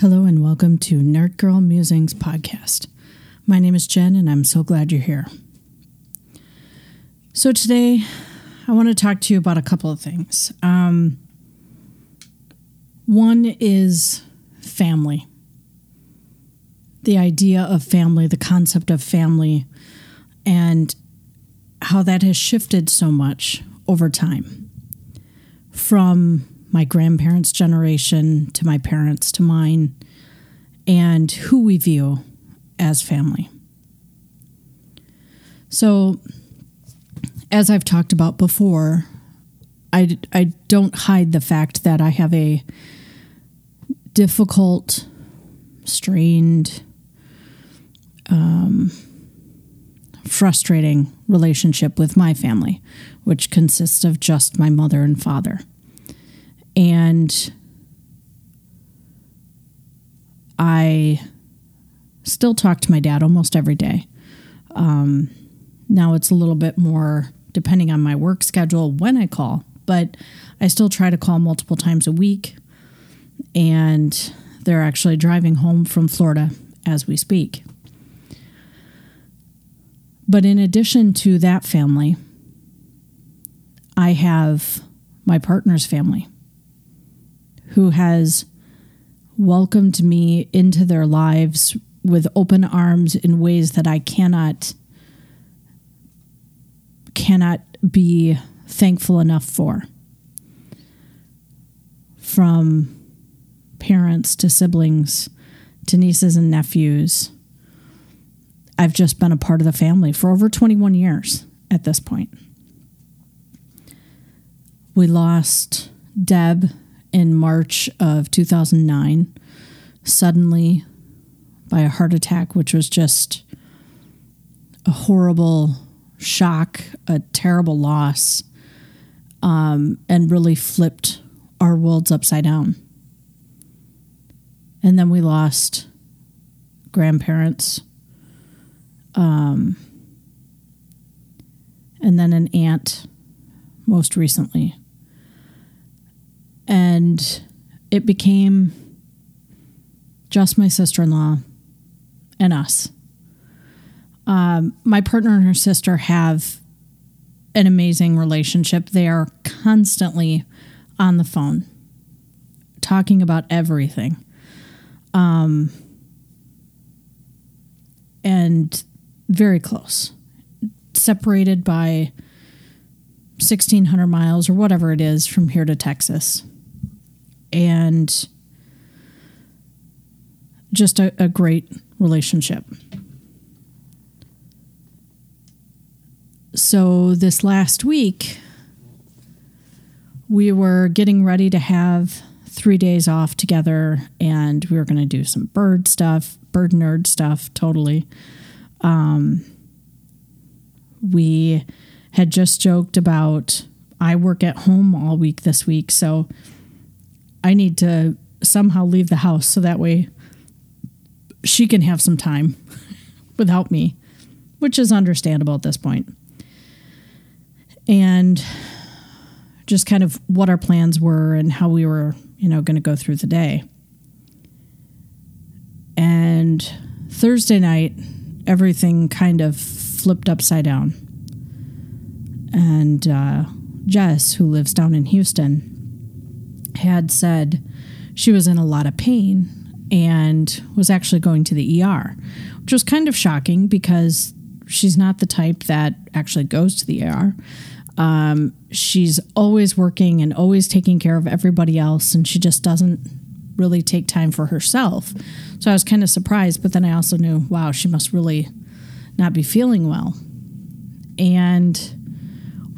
Hello and welcome to Nerd Girl Musings podcast. My name is Jen and I'm so glad you're here. So today I want to talk to you about a couple of things. Um, one is family. The idea of family, the concept of family, and how that has shifted so much over time from my grandparents' generation to my parents to mine, and who we view as family. So, as I've talked about before, I, I don't hide the fact that I have a difficult, strained, um, frustrating relationship with my family, which consists of just my mother and father. And I still talk to my dad almost every day. Um, now it's a little bit more depending on my work schedule when I call, but I still try to call multiple times a week. And they're actually driving home from Florida as we speak. But in addition to that family, I have my partner's family who has welcomed me into their lives with open arms in ways that I cannot cannot be thankful enough for. From parents to siblings to nieces and nephews. I've just been a part of the family for over 21 years at this point. We lost Deb in March of 2009 suddenly by a heart attack, which was just a horrible shock, a terrible loss, um, and really flipped our worlds upside down. And then we lost grandparents, um, and then an aunt most recently and it became just my sister in law and us. Um, my partner and her sister have an amazing relationship. They are constantly on the phone talking about everything. Um, and very close, separated by 1,600 miles or whatever it is from here to Texas and just a, a great relationship. So, this last week, we were getting ready to have three days off together, and we were going to do some bird stuff, bird nerd stuff, totally. Um, we had just joked about I work at home all week this week, so I need to somehow leave the house so that way she can have some time without me, which is understandable at this point. And just kind of what our plans were and how we were, you know, going to go through the day. And Thursday night, everything kind of flipped upside down. And uh, Jess, who lives down in Houston, had said she was in a lot of pain and was actually going to the ER, which was kind of shocking because she's not the type that actually goes to the ER. Um, she's always working and always taking care of everybody else, and she just doesn't really take time for herself. So I was kind of surprised, but then I also knew, wow, she must really not be feeling well. And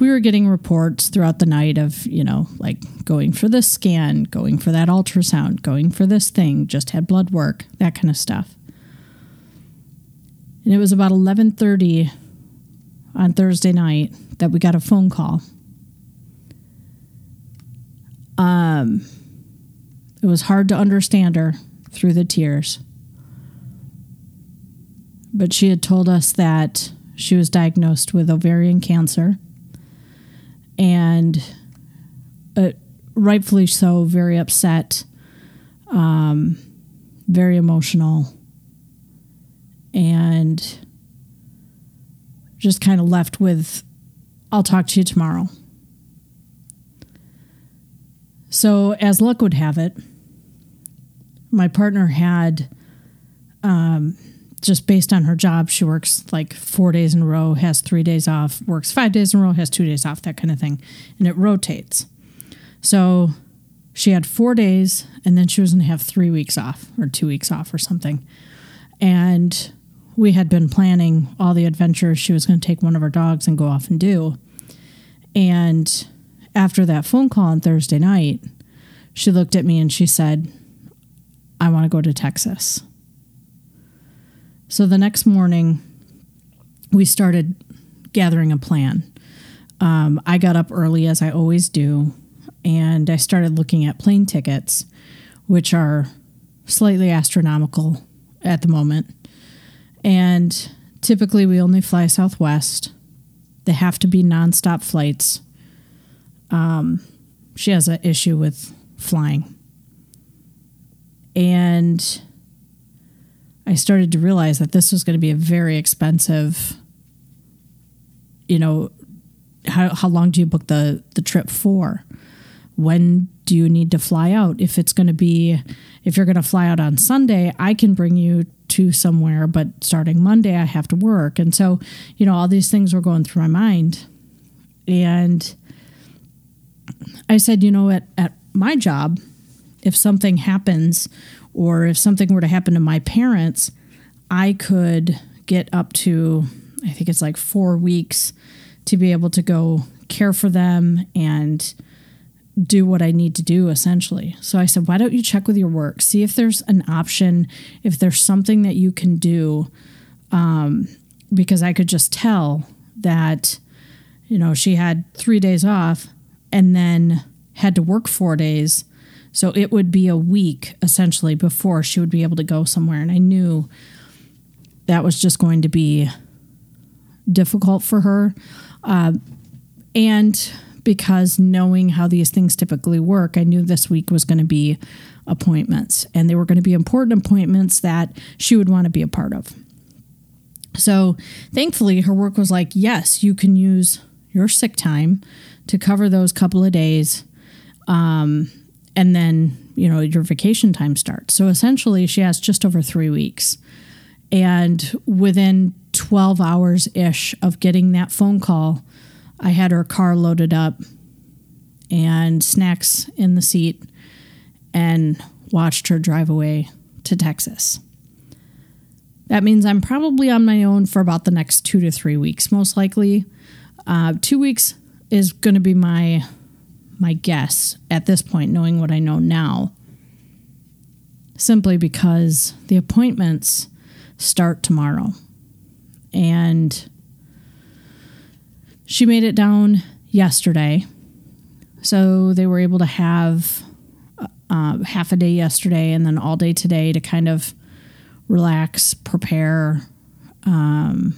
we were getting reports throughout the night of, you know, like going for this scan, going for that ultrasound, going for this thing, just had blood work, that kind of stuff. And it was about 11:30 on Thursday night that we got a phone call. Um it was hard to understand her through the tears. But she had told us that she was diagnosed with ovarian cancer and uh, rightfully so, very upset. Um, very emotional, and just kind of left with, I'll talk to you tomorrow. So, as luck would have it, my partner had, um, just based on her job, she works like four days in a row, has three days off, works five days in a row, has two days off, that kind of thing. And it rotates. So she had four days, and then she was going to have three weeks off or two weeks off or something. And we had been planning all the adventures she was going to take one of our dogs and go off and do. And after that phone call on Thursday night, she looked at me and she said, I want to go to Texas. So the next morning, we started gathering a plan. Um, I got up early, as I always do, and I started looking at plane tickets, which are slightly astronomical at the moment. And typically, we only fly Southwest. They have to be nonstop flights. Um, she has an issue with flying. And I started to realize that this was going to be a very expensive, you know, how, how long do you book the, the trip for? when do you need to fly out? If it's going to be, if you're going to fly out on Sunday, I can bring you to somewhere, but starting Monday, I have to work. And so, you know, all these things were going through my mind. And I said, you know, at, at my job, if something happens or if something were to happen to my parents, I could get up to, I think it's like four weeks to be able to go care for them and do what I need to do essentially. So I said, why don't you check with your work? See if there's an option, if there's something that you can do. Um, because I could just tell that, you know, she had three days off and then had to work four days. So it would be a week essentially before she would be able to go somewhere. And I knew that was just going to be difficult for her. Uh, and because knowing how these things typically work, I knew this week was going to be appointments and they were going to be important appointments that she would want to be a part of. So thankfully, her work was like, yes, you can use your sick time to cover those couple of days. Um, and then, you know, your vacation time starts. So essentially, she has just over three weeks. And within 12 hours ish of getting that phone call, I had her car loaded up and snacks in the seat and watched her drive away to Texas. That means I'm probably on my own for about the next two to three weeks, most likely. Uh, two weeks is going to be my my guess at this point, knowing what I know now. Simply because the appointments start tomorrow, and she made it down yesterday. So they were able to have uh, half a day yesterday and then all day today to kind of relax, prepare, um,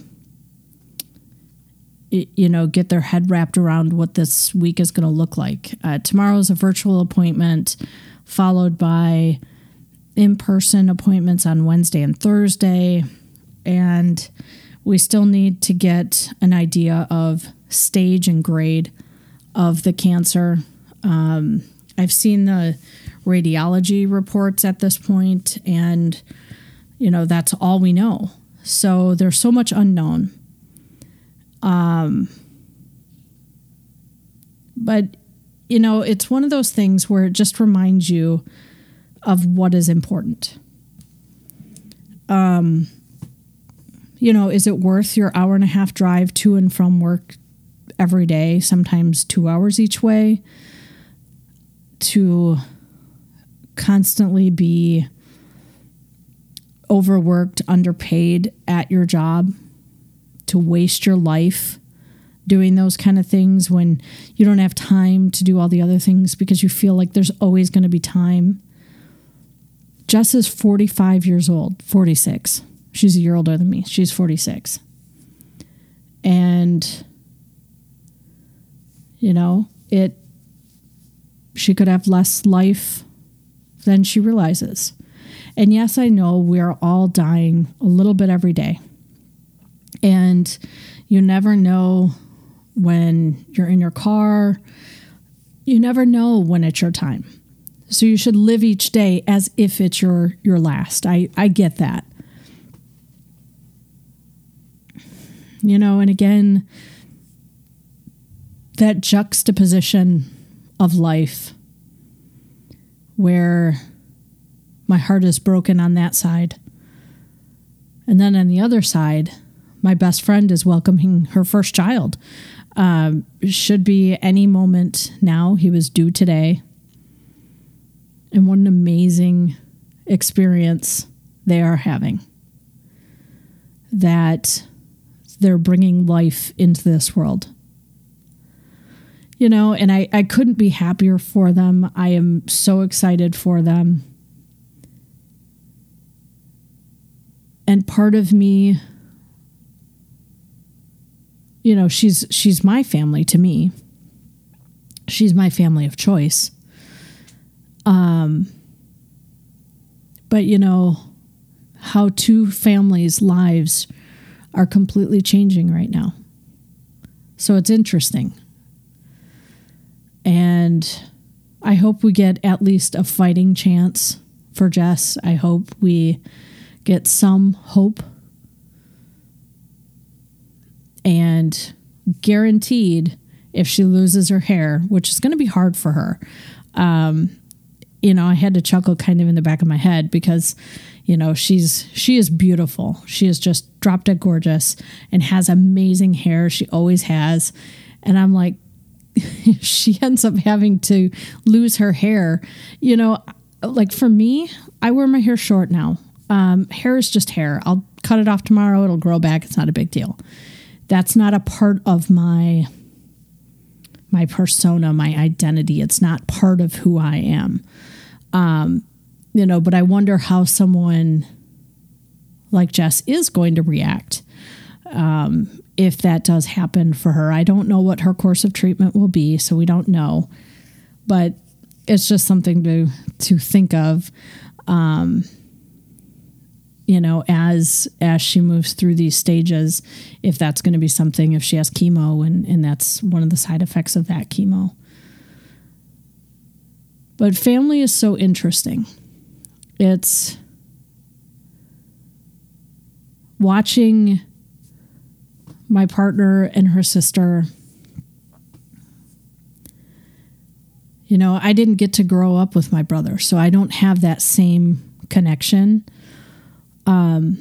you know, get their head wrapped around what this week is going to look like. Uh, tomorrow is a virtual appointment, followed by in person appointments on Wednesday and Thursday. And we still need to get an idea of stage and grade of the cancer. Um, I've seen the radiology reports at this point, and you know that's all we know. So there's so much unknown. Um, but you know, it's one of those things where it just reminds you of what is important. Um, you know, is it worth your hour and a half drive to and from work every day, sometimes two hours each way, to constantly be overworked, underpaid at your job, to waste your life doing those kind of things when you don't have time to do all the other things because you feel like there's always going to be time. Jess is 45 years old, 46. She's a year older than me. She's 46. And you know, it she could have less life than she realizes. And yes, I know we're all dying a little bit every day. And you never know when you're in your car, you never know when it's your time. So you should live each day as if it's your your last. I I get that. You know, and again that juxtaposition of life where my heart is broken on that side. And then on the other side, my best friend is welcoming her first child. Um, should be any moment now. He was due today. And what an amazing experience they are having. That they're bringing life into this world. You know, and I, I couldn't be happier for them. I am so excited for them. And part of me you know, she's she's my family to me. She's my family of choice. Um but you know how two families' lives are completely changing right now. So it's interesting. And I hope we get at least a fighting chance for Jess. I hope we get some hope and guaranteed if she loses her hair, which is going to be hard for her. Um, you know, I had to chuckle kind of in the back of my head because, you know, she's she is beautiful. She is just drop dead gorgeous and has amazing hair. She always has, and I'm like, she ends up having to lose her hair. You know, like for me, I wear my hair short now. Um, hair is just hair. I'll cut it off tomorrow. It'll grow back. It's not a big deal that's not a part of my my persona, my identity. It's not part of who I am. Um, you know, but I wonder how someone like Jess is going to react um, if that does happen for her. I don't know what her course of treatment will be, so we don't know. But it's just something to to think of. Um, you know as as she moves through these stages if that's going to be something if she has chemo and and that's one of the side effects of that chemo. But family is so interesting. It's watching my partner and her sister you know i didn't get to grow up with my brother so i don't have that same connection um,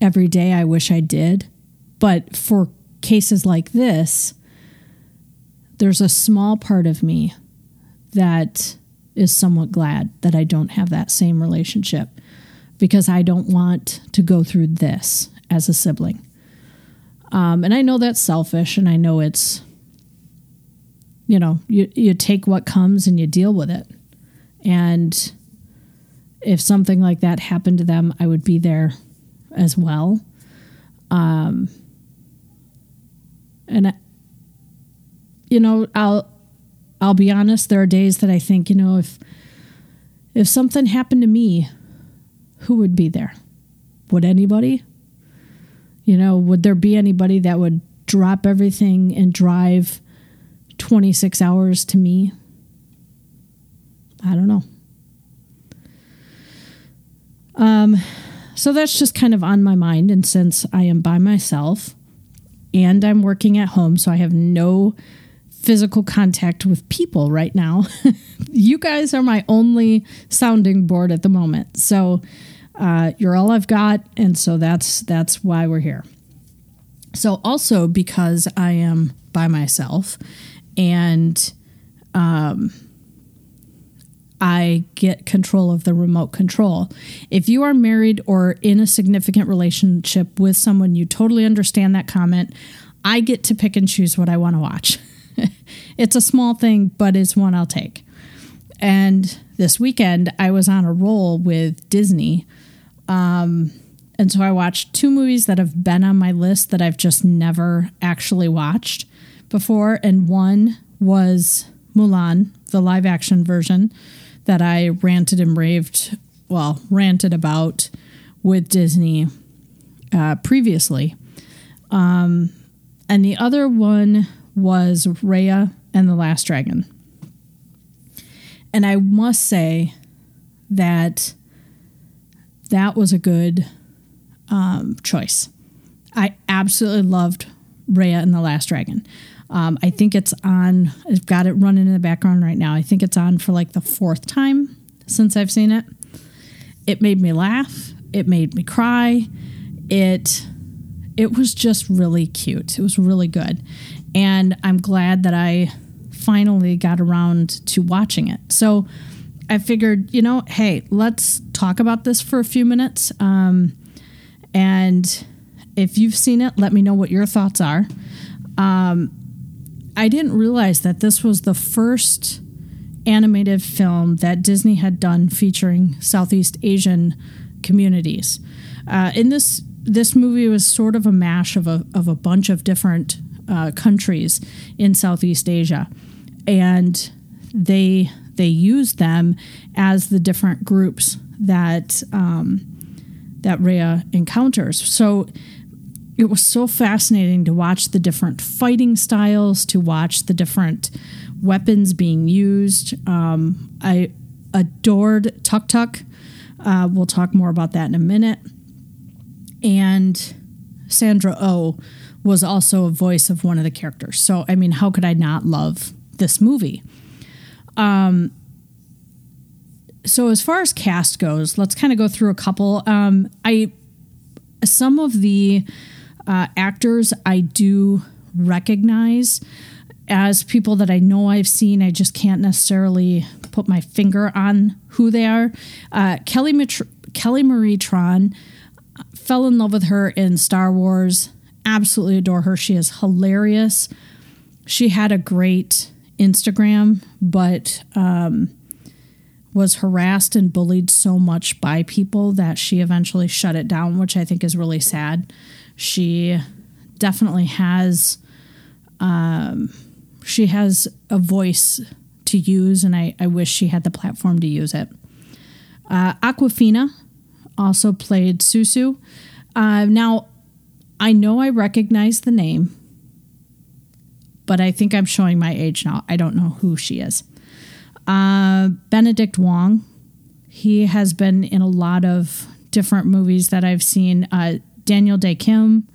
every day. I wish I did. But for cases like this, there's a small part of me that is somewhat glad that I don't have that same relationship because I don't want to go through this as a sibling. Um, and I know that's selfish, and I know it's, you know, you, you take what comes and you deal with it. And if something like that happened to them, I would be there as well. Um, and I, you know, I'll I'll be honest. There are days that I think, you know, if if something happened to me, who would be there? Would anybody? You know, would there be anybody that would drop everything and drive 26 hours to me? I don't know. Um, so that's just kind of on my mind. And since I am by myself and I'm working at home, so I have no physical contact with people right now, you guys are my only sounding board at the moment. So uh, you're all I've got, and so that's that's why we're here. So also because I am by myself, and um, I get control of the remote control. If you are married or in a significant relationship with someone, you totally understand that comment. I get to pick and choose what I want to watch. it's a small thing, but it's one I'll take. And this weekend, I was on a roll with Disney. Um, and so I watched two movies that have been on my list that I've just never actually watched before. And one was Mulan, the live action version that I ranted and raved well, ranted about with Disney uh, previously. Um, and the other one was Raya and the Last Dragon. And I must say that that was a good um, choice. I absolutely loved Raya and the Last Dragon. Um, I think it's on, I've got it running in the background right now. I think it's on for like the fourth time since I've seen it. It made me laugh. It made me cry. It it was just really cute. It was really good. And I'm glad that I finally got around to watching it. So I figured, you know, hey, let's talk about this for a few minutes. Um, and if you've seen it, let me know what your thoughts are. Um, I didn't realize that this was the first animated film that Disney had done featuring Southeast Asian communities. Uh, in this this movie was sort of a mash of a of a bunch of different uh, countries in Southeast Asia, and they they used them as the different groups that um, that Raya encounters. So it was so fascinating to watch the different fighting styles, to watch the different weapons being used. Um, I adored Tuk Tuk. Uh, we'll talk more about that in a minute. And Sandra O oh was also a voice of one of the characters. So, I mean, how could I not love this movie? Um, so as far as cast goes, let's kind of go through a couple. Um, I some of the uh, actors I do recognize as people that I know I've seen. I just can't necessarily put my finger on who they are. Uh, Kelly Mitr- Kelly Marie Tran fell in love with her in Star Wars. Absolutely adore her. She is hilarious. She had a great Instagram, but um, was harassed and bullied so much by people that she eventually shut it down, which I think is really sad. She definitely has um, she has a voice to use, and I, I wish she had the platform to use it. Uh, Awkwafina also played Sisu. Uh, now, I know I recognize the name, but I think I'm showing my age now. I don't know who she is. Uh, Benedict Wong, he has been in a lot of different movies that I've seen. Uh, Daniel Dae Kim,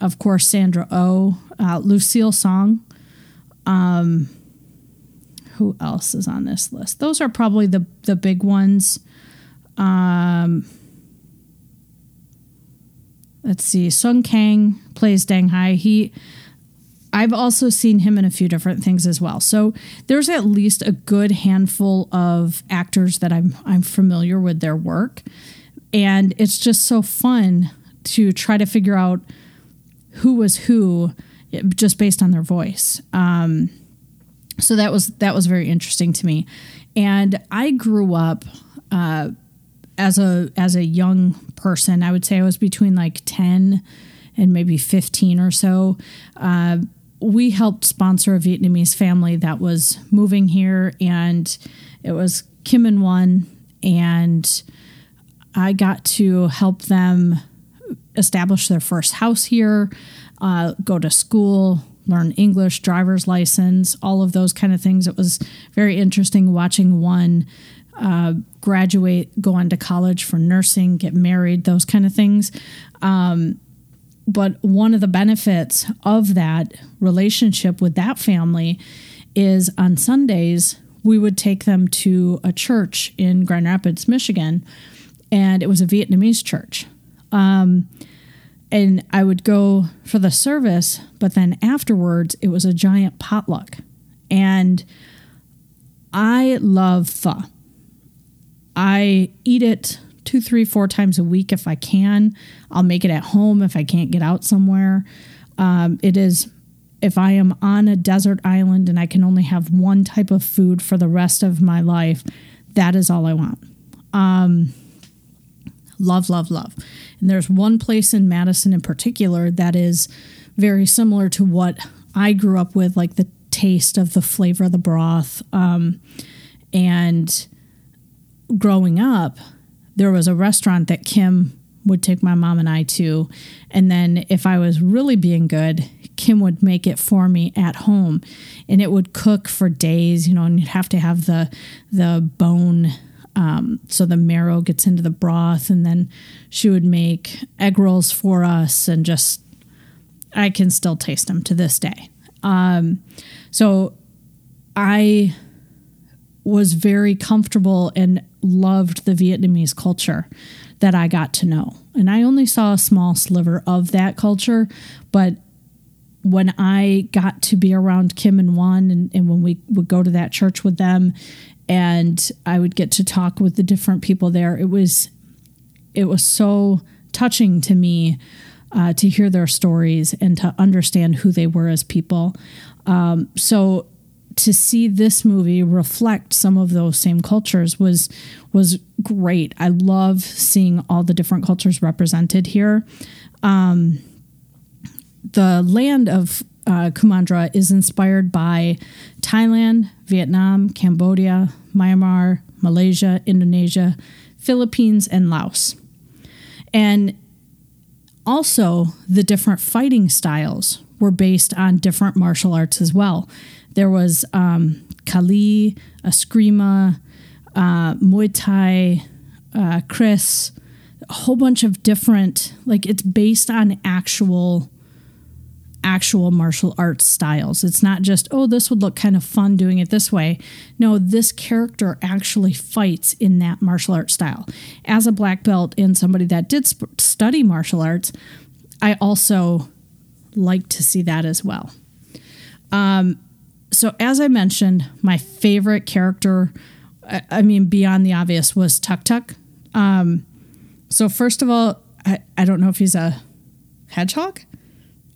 of course, Sandra O, oh, uh, Lucille Soong. Um, who else is on this list? Those are probably the the big ones. Um, let's see. Sung Kang plays Dang Hai. He, I've also seen him in a few different things as well. So there's at least a good handful of actors that I'm I'm familiar with their work, and it's just so fun to try to figure out who was who just based on their voice. Um, so that was that was very interesting to me, and I grew up uh, as a as a young person. I would say I was between like ten and maybe fifteen or so. Uh, we helped sponsor a Vietnamese family that was moving here, and it was Kim and One, and I got to help them establish their first house here, uh, go to school, learn English, driver's license, all of those kind of things. It was very interesting watching one uh, graduate, go on to college for nursing, get married, those kind of things. Um, but one of the benefits of that relationship with that family is on Sundays, we would take them to a church in Grand Rapids, Michigan, and it was a Vietnamese church. Um, and I would go for the service, but then afterwards it was a giant potluck. And I love pho. I eat it two, three, four times a week if I can. I'll make it at home if I can't get out somewhere. Um, it is, if I am on a desert island and I can only have one type of food for the rest of my life, that is all I want. Um, love, love, love. And there's one place in Madison in particular that is very similar to what I grew up with, like the taste of the flavor of the broth. Um, and growing up, there was a restaurant that Kim would take my mom and I to. And then if I was really being good, Kim would make it for me at home and it would cook for days, you know, and you'd have to have the the bone um, so the marrow gets into the broth and then she would make egg rolls for us and just I can still taste them to this day. Um, so I was very comfortable and loved the Vietnamese culture that I got to know. And I only saw a small sliver of that culture, but when I got to be around Kim and Juan, and, and when we would go to that church with them, and I would get to talk with the different people there, it was it was so touching to me uh, to hear their stories and to understand who they were as people. Um, so to see this movie reflect some of those same cultures was was great. I love seeing all the different cultures represented here. Um, the land of uh, Kumandra is inspired by Thailand, Vietnam, Cambodia, Myanmar, Malaysia, Indonesia, Philippines, and Laos. And also, the different fighting styles were based on different martial arts as well. There was um, Kali, Eskrima, uh, Muay Thai, uh, Kris, a whole bunch of different, like it's based on actual actual martial arts styles. It's not just, oh, this would look kind of fun doing it this way. No, this character actually fights in that martial arts style. As a black belt and somebody that did sp- study martial arts, I also like to see that as well. Um, so, as I mentioned, my favorite character, I, I mean, beyond the obvious, was Tuk Tuk. Um, so, first of all, I, I don't know if he's a hedgehog.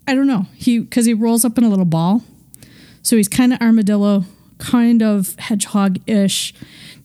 I don't know. He because he rolls up in a little ball, so he's kind of armadillo, kind of hedgehog ish.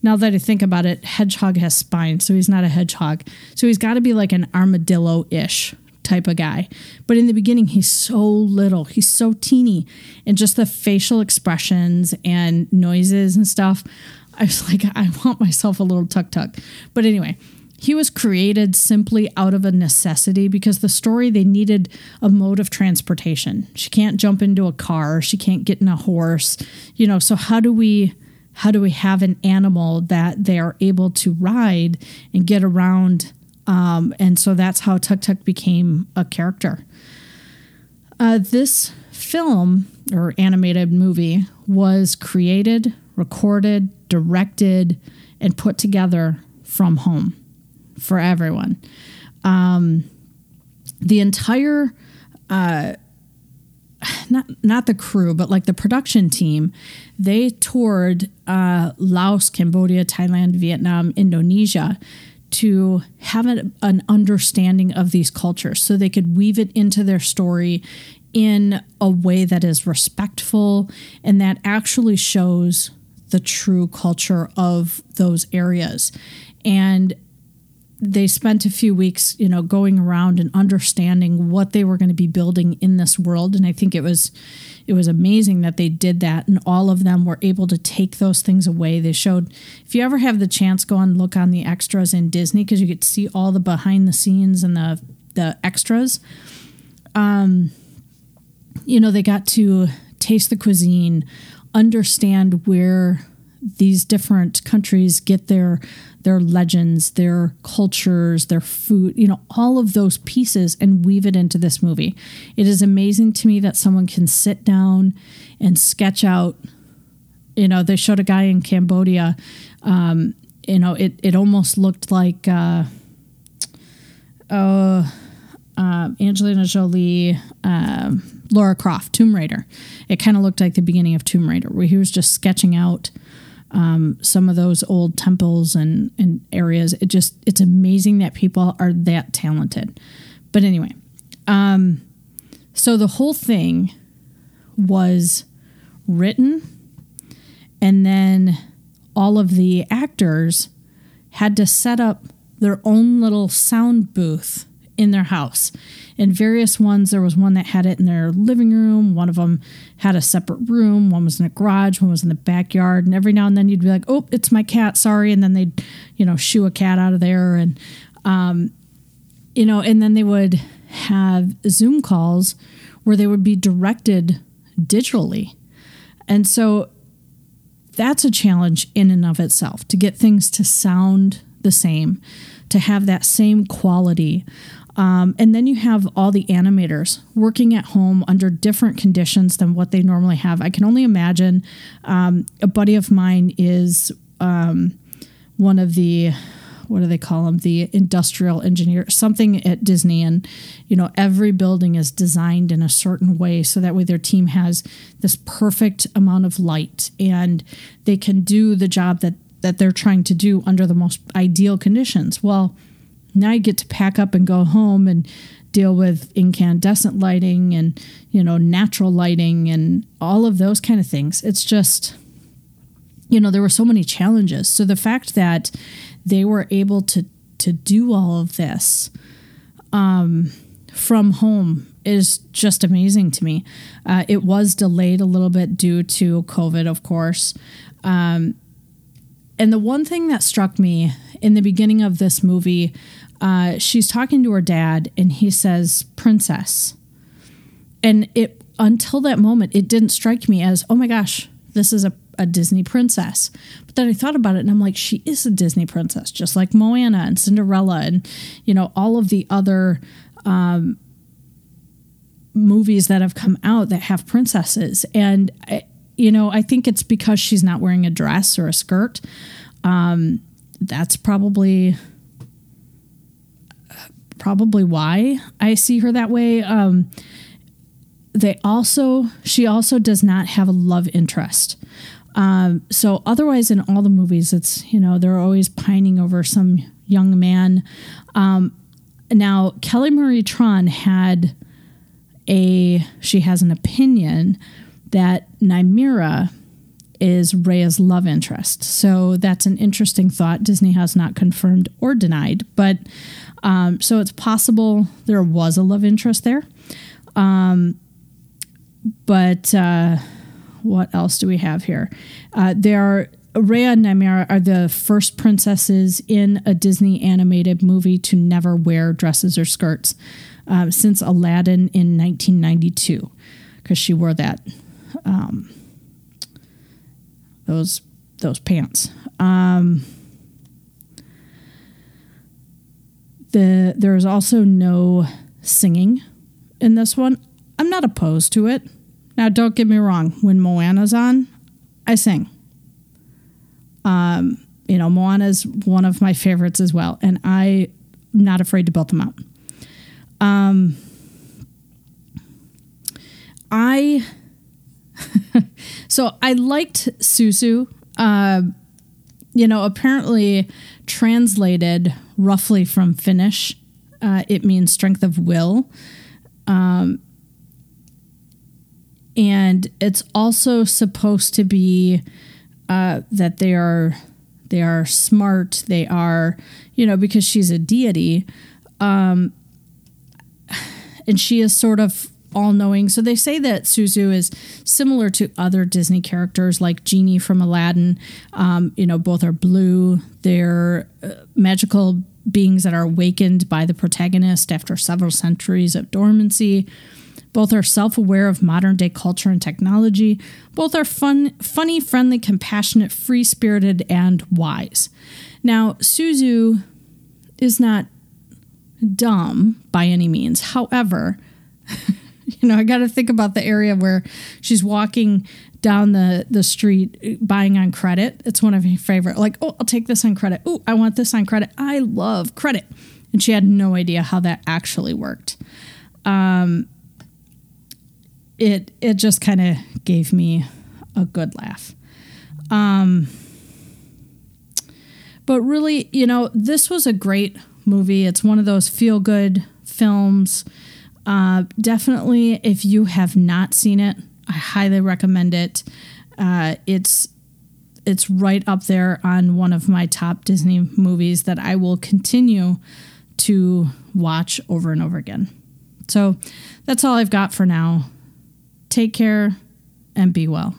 Now that I think about it, hedgehog has spines, so he's not a hedgehog. So he's got to be like an armadillo ish type of guy. But in the beginning, he's so little, he's so teeny, and just the facial expressions and noises and stuff. I was like, I want myself a little tuk tuk. But anyway, he was created simply out of a necessity because the story they needed a mode of transportation. She can't jump into a car, she can't get in a horse, you know. So how do we how do we have an animal that they are able to ride and get around um, and so that's how Tuk Tuk became a character. Uh, this film or animated movie was created, recorded, directed, and put together from home for everyone. Um, the entire, uh, not not the crew, but like the production team, they toured uh, Laos, Cambodia, Thailand, Vietnam, Indonesia to have an, an understanding of these cultures so they could weave it into their story in a way that is respectful and that actually shows the true culture of those areas. And they spent a few weeks, you know, going around and understanding what they were going to be building in this world. And I think it was it was amazing that they did that and all of them were able to take those things away. They showed if you ever have the chance, go and look on the extras in Disney because you get to see all the behind the scenes and the the extras. Um, you know, they got to taste the cuisine, understand where these different countries get their their legends, their cultures, their food, you know, all of those pieces and weave it into this movie. It is amazing to me that someone can sit down and sketch out, you know, they showed a guy in Cambodia, um, you know, it, it almost looked like, uh, uh, uh, Angelina Jolie, uh, Lara Croft, Tomb Raider. It kind of looked like the beginning of Tomb Raider, where he was just sketching out um, some of those old temples and, and areas. It just it's amazing that people are that talented. But anyway, um, so the whole thing was written, and then all of the actors had to set up their own little sound booth in their house. In various ones, there was one that had it in their living room. One of them had a separate room. One was in a garage. One was in the backyard. And every now and then you'd be like, "Oh, it's my cat. Sorry." And then they'd, you know, shoo a cat out of there, and um, you know, and then they would have Zoom calls where they would be directed digitally, and so that's a challenge in and of itself to get things to sound the same, to have that same quality. Um, and then you have all the animators working at home under different conditions than what they normally have. I can only imagine. Um, a buddy of mine is um, one of the what do they call them the industrial engineer something at disney and you know every building is designed in a certain way so that way their team has this perfect amount of light and they can do the job that that they're trying to do under the most ideal conditions well now you get to pack up and go home and deal with incandescent lighting and you know natural lighting and all of those kind of things it's just you know there were so many challenges so the fact that they were able to to do all of this um, from home is just amazing to me. Uh, it was delayed a little bit due to COVID, of course. Um, and the one thing that struck me in the beginning of this movie uh, she's talking to her dad and he says princess. And it until that moment it didn't strike me as oh my gosh this is a, a disney princess. But then i thought about it and i'm like she is a disney princess just like moana and cinderella and you know all of the other um, movies that have come out that have princesses. And I, you know i think it's because she's not wearing a dress or a skirt um, that's probably probably why I see her that way. Um, they also, she also does not have a love interest. Um, so otherwise, in all the movies, it's you know they're always pining over some young man. Um, now Kelly Marie Tran had a she has an opinion that Namaari is Raya's love interest. So that's an interesting thought. Disney has not confirmed or denied, but um, so it's possible there was a love interest there. Um, but uh, what else do we have here? Uh, there are Rhea and Namaari are the first princesses in a Disney animated movie to never wear dresses or skirts um, since Aladdin in 1992, because she wore that um, those those pants. Um, The there's also no singing in this one. I'm not opposed to it. Now, don't get me wrong. When Moana's on, I sing. Um, you know, Moana's one of my favorites as well, and I'm not afraid to belt them out. Um, I so I liked Sisu. Uh, you know, apparently translated roughly from Finnish. Uh, it means strength of will. Um, and it's also supposed to be uh, that they are they are smart. They are, you know, because she's a deity, um, and she is sort of all knowing. So they say that Sisu is similar to other Disney characters like Genie from Aladdin. Um, you know, both are blue. They're uh, magical beings that are awakened by the protagonist after several centuries of dormancy. Both are self aware of modern day culture and technology. Both are fun, funny, friendly, compassionate, free spirited, and wise. Now, Sisu is not dumb by any means. However, you know, I got to think about the area where she's walking down the the street buying on credit. It's one of my favorite. Like, oh, I'll take this on credit. Oh, I want this on credit. I love credit. And she had no idea how that actually worked. Um, it it just kind of gave me a good laugh. Um, but really, you know, this was a great movie. It's one of those feel good films. Uh, definitely, if you have not seen it, I highly recommend it. Uh, it's it's right up there on one of my top Disney movies that I will continue to watch over and over again. So that's all I've got for now. Take care and be well.